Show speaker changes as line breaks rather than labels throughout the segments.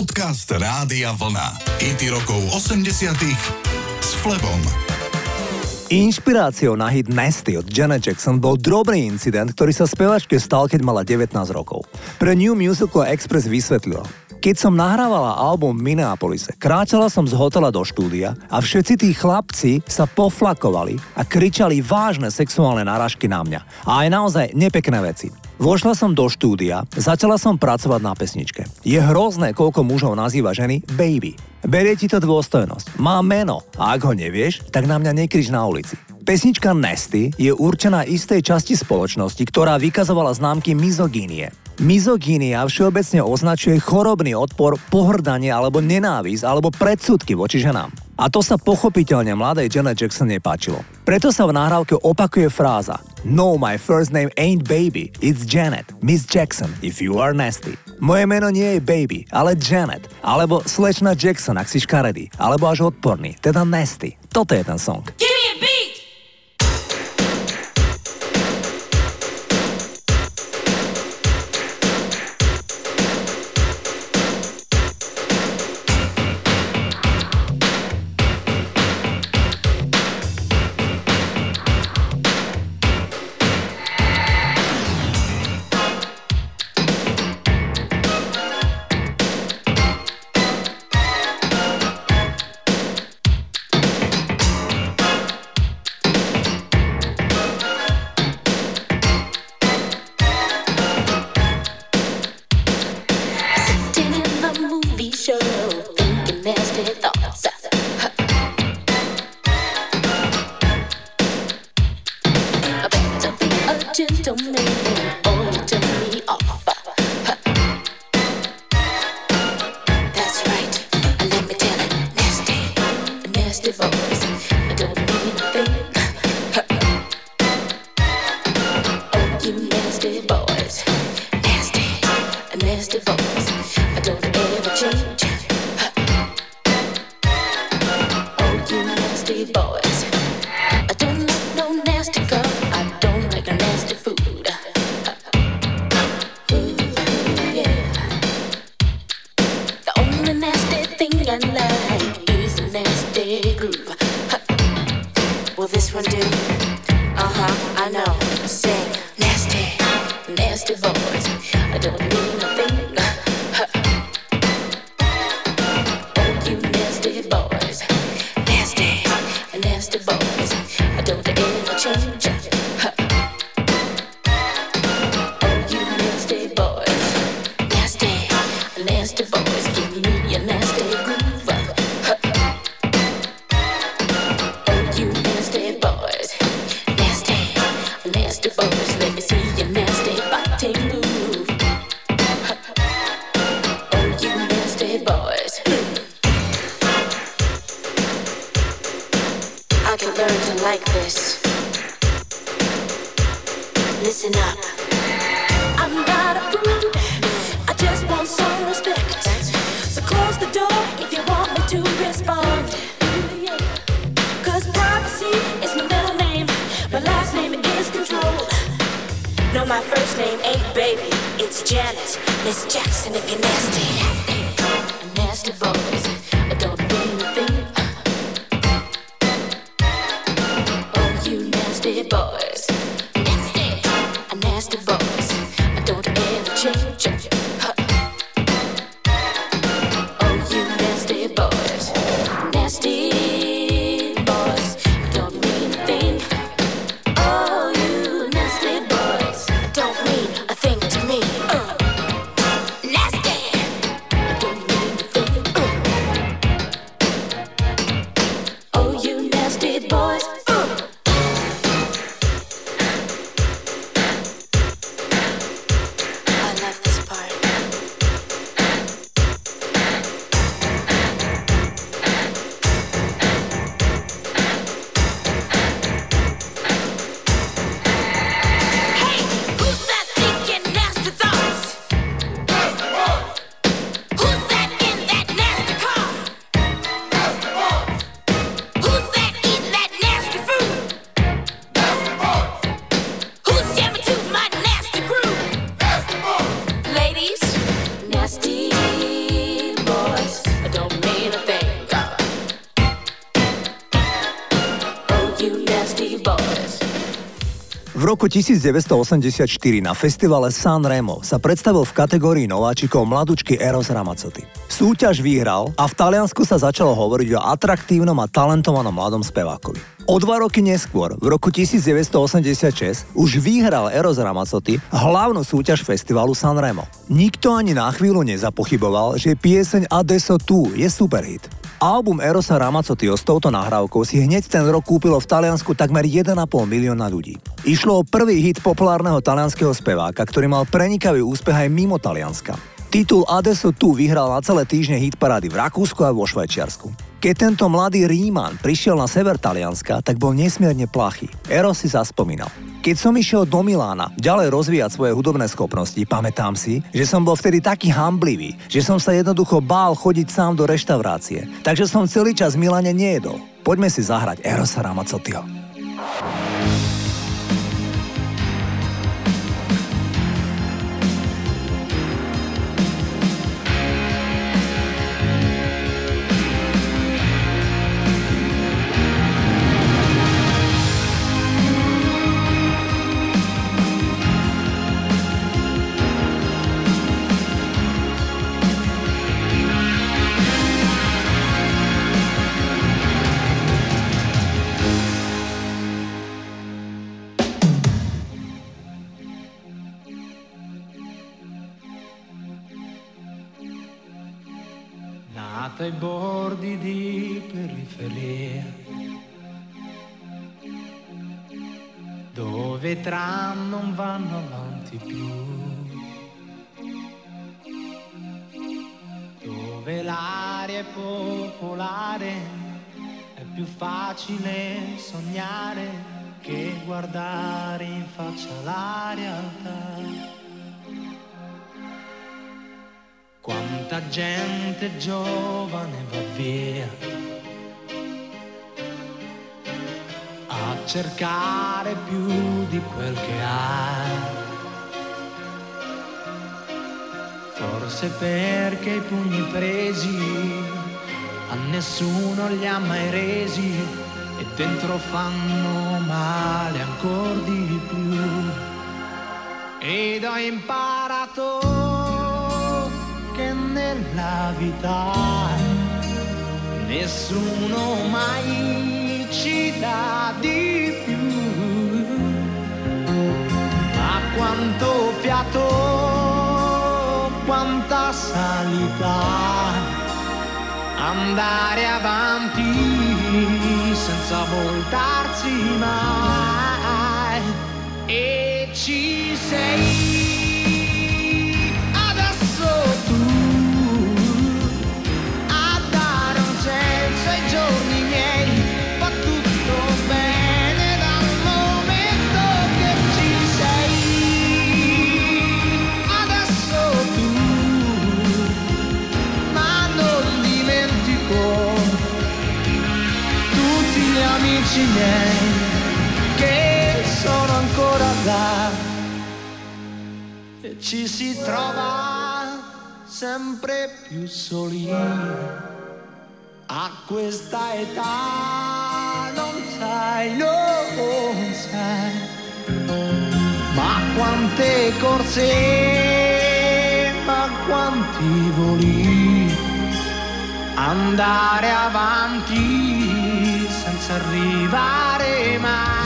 Podcast Rádia Vlna. IT rokov 80 s Flebom.
Inšpiráciou na hit Nasty od Janet Jackson bol drobný incident, ktorý sa spevačke stal, keď mala 19 rokov. Pre New Musical Express vysvetlila. Keď som nahrávala album v Minneapolise, kráčala som z hotela do štúdia a všetci tí chlapci sa poflakovali a kričali vážne sexuálne náražky na mňa. A aj naozaj nepekné veci. Vošla som do štúdia, začala som pracovať na pesničke. Je hrozné, koľko mužov nazýva ženy baby. Berie ti to dôstojnosť. Má meno a ak ho nevieš, tak na mňa nekrič na ulici. Pesnička Nesty je určená istej časti spoločnosti, ktorá vykazovala známky mizogínie. Mizogínia všeobecne označuje chorobný odpor, pohrdanie alebo nenávisť alebo predsudky voči ženám. A to sa pochopiteľne mladej Janet Jackson nepáčilo. Preto sa v nahrávke opakuje fráza No, my first name ain't baby, it's Janet, Miss Jackson, if you are nasty. Moje meno nie je baby, ale Janet, alebo slečna Jackson, ak si škaredý, alebo až odporný, teda nasty. Toto je ten song.
Give me a beat!
肩头。Miss Jackson if you're nasty. Nasty boys.
Roku 1984 na festivale San Remo sa predstavil v kategórii nováčikov mladučky Eros Ramazzotti. Súťaž vyhral a v Taliansku sa začalo hovoriť o atraktívnom a talentovanom mladom spevákovi. O dva roky neskôr, v roku 1986, už vyhral Eros Ramazzotti hlavnú súťaž festivalu San Remo. Nikto ani na chvíľu nezapochyboval, že pieseň Adesso tu je superhit. Album Erosa Ramazzottiho s touto nahrávkou si hneď ten rok kúpilo v Taliansku takmer 1,5 milióna ľudí. Išlo o prvý hit populárneho talianského speváka, ktorý mal prenikavý úspech aj mimo Talianska. Titul Adesso tu vyhral na celé týždne hit parády v Rakúsku a vo Švajčiarsku. Keď tento mladý Ríman prišiel na sever Talianska, tak bol nesmierne plachý. Eros si zaspomínal. Keď som išiel do Milána ďalej rozvíjať svoje hudobné schopnosti, pamätám si, že som bol vtedy taký hamblivý, že som sa jednoducho bál chodiť sám do reštaurácie. Takže som celý čas v Miláne nejedol. Poďme si zahrať Erosa Ramazzottio.
Periferia, dove tram non vanno avanti più, dove l'aria è popolare, è più facile sognare che guardare in faccia la realtà. Quanta gente giovane va via cercare più di quel che ha. Forse perché i pugni presi a nessuno li ha mai resi e dentro fanno male ancora di più. Ed ho imparato che nella vita nessuno mai ci dà di fiato, quanta salita, andare avanti senza voltarsi mai. E ci sei. Amici miei che sono ancora là e ci si trova sempre più soli. A questa età non sai, non sai, ma quante corse, ma quanti voli, andare avanti arrivare mai.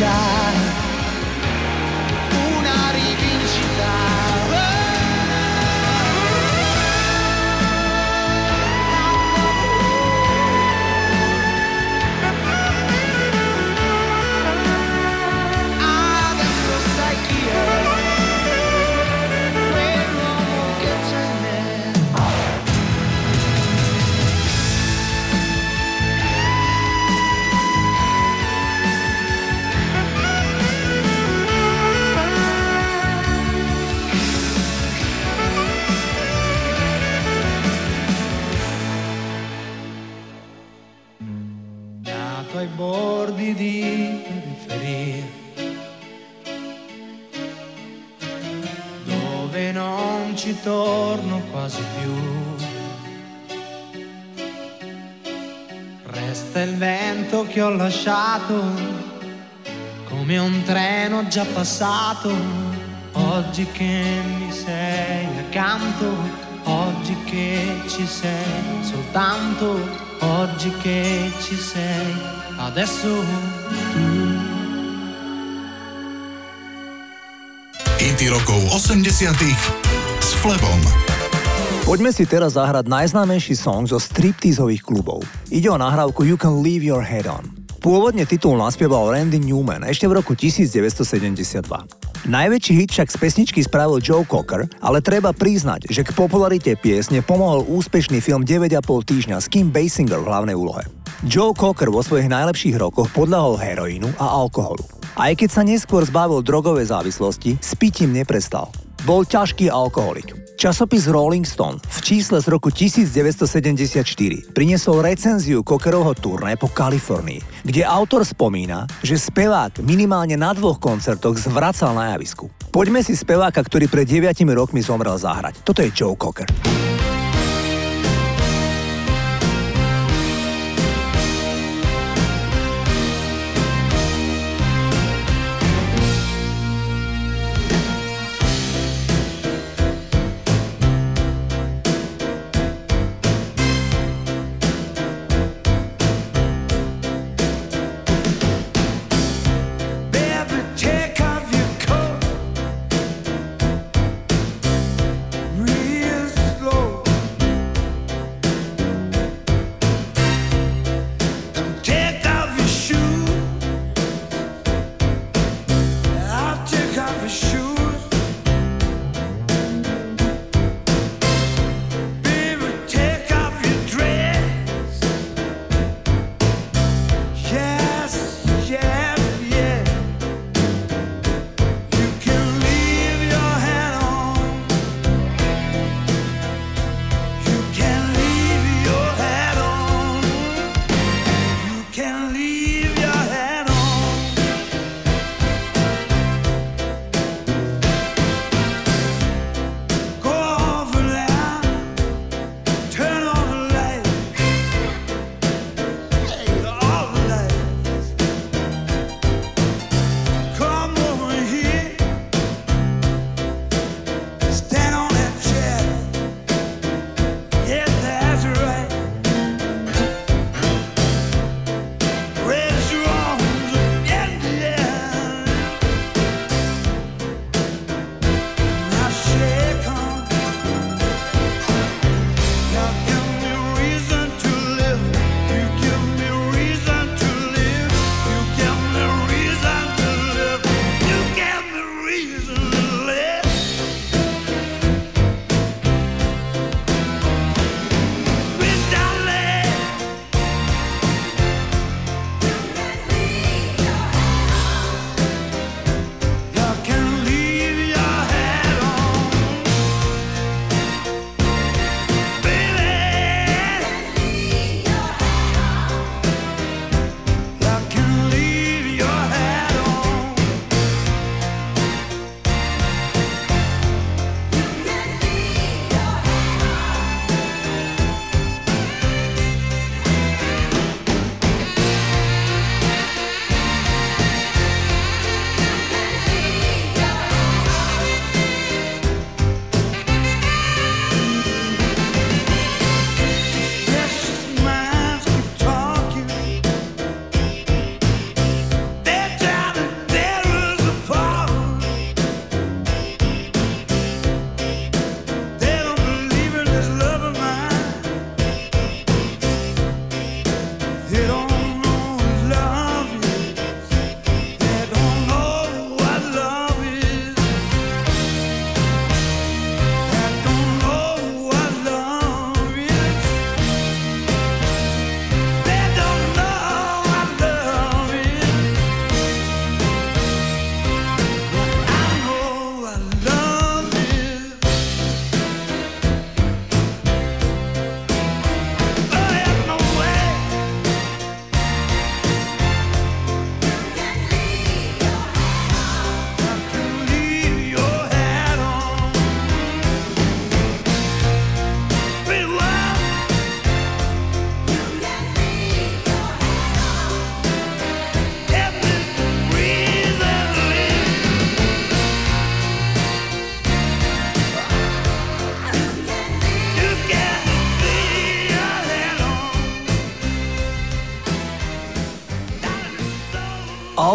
Me Resta il vento che ho lasciato, come un treno già passato, oggi che mi sei accanto, oggi che ci sei soltanto, oggi che ci sei, adesso tu.
Hity rokov 80 s Flebom.
Poďme si teraz zahrať najznámejší song zo stripteaseových klubov. Ide o nahrávku You Can Leave Your Head On. Pôvodne titul naspieval Randy Newman ešte v roku 1972. Najväčší hit však z pesničky spravil Joe Cocker, ale treba priznať, že k popularite piesne pomohol úspešný film 9,5 týždňa s Kim Basinger v hlavnej úlohe. Joe Cocker vo svojich najlepších rokoch podľahol heroínu a alkoholu. Aj keď sa neskôr zbavil drogovej závislosti, s pitím neprestal. Bol ťažký alkoholik. Časopis Rolling Stone v čísle z roku 1974 priniesol recenziu Cockerovho turné po Kalifornii, kde autor spomína, že spevák minimálne na dvoch koncertoch zvracal na javisku. Poďme si speváka, ktorý pred 9 rokmi zomrel zahrať. Toto je Joe Cocker.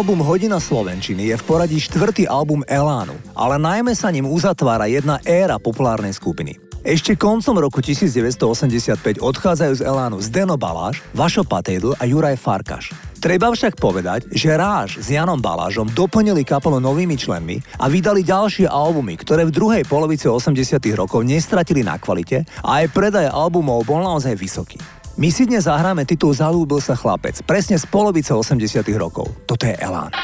Album Hodina Slovenčiny je v poradí štvrtý album Elánu, ale najmä sa ním uzatvára jedna éra populárnej skupiny. Ešte koncom roku 1985 odchádzajú z Elánu Zdeno Baláš, Vašo Patejdl a Juraj Farkaš. Treba však povedať, že Ráž s Janom Balážom doplnili kapelu novými členmi a vydali ďalšie albumy, ktoré v druhej polovici 80 rokov nestratili na kvalite a aj predaj albumov bol naozaj vysoký. My si dnes zahráme titul Zalúbil sa chlapec, presne z polovice 80 rokov. Toto je Elán.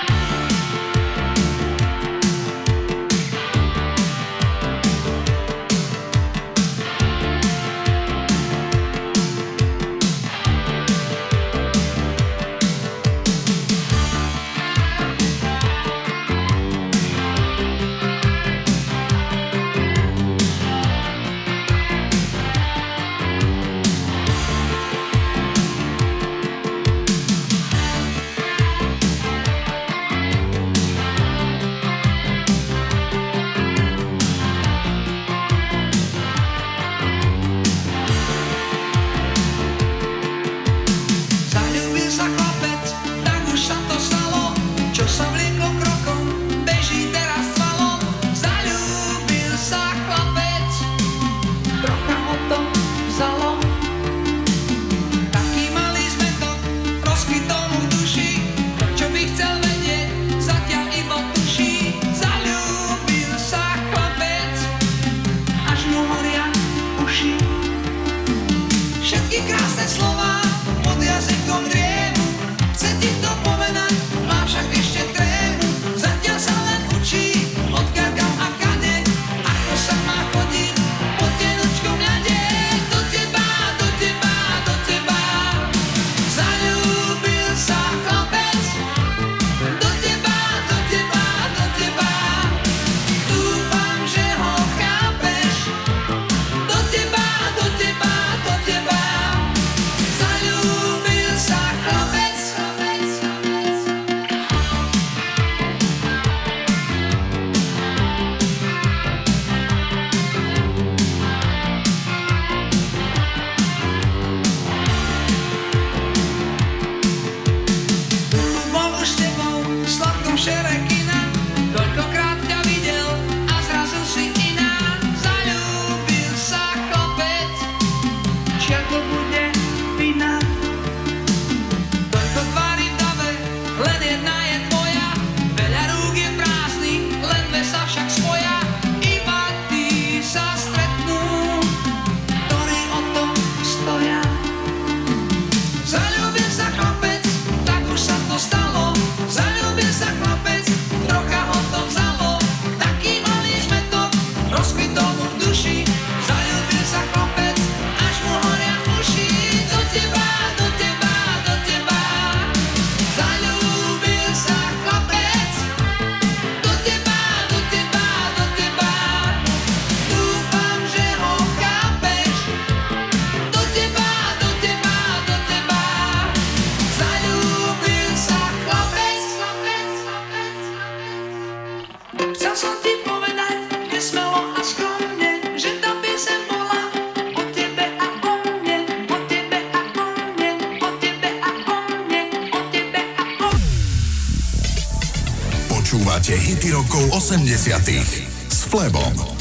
90. s
Flebom.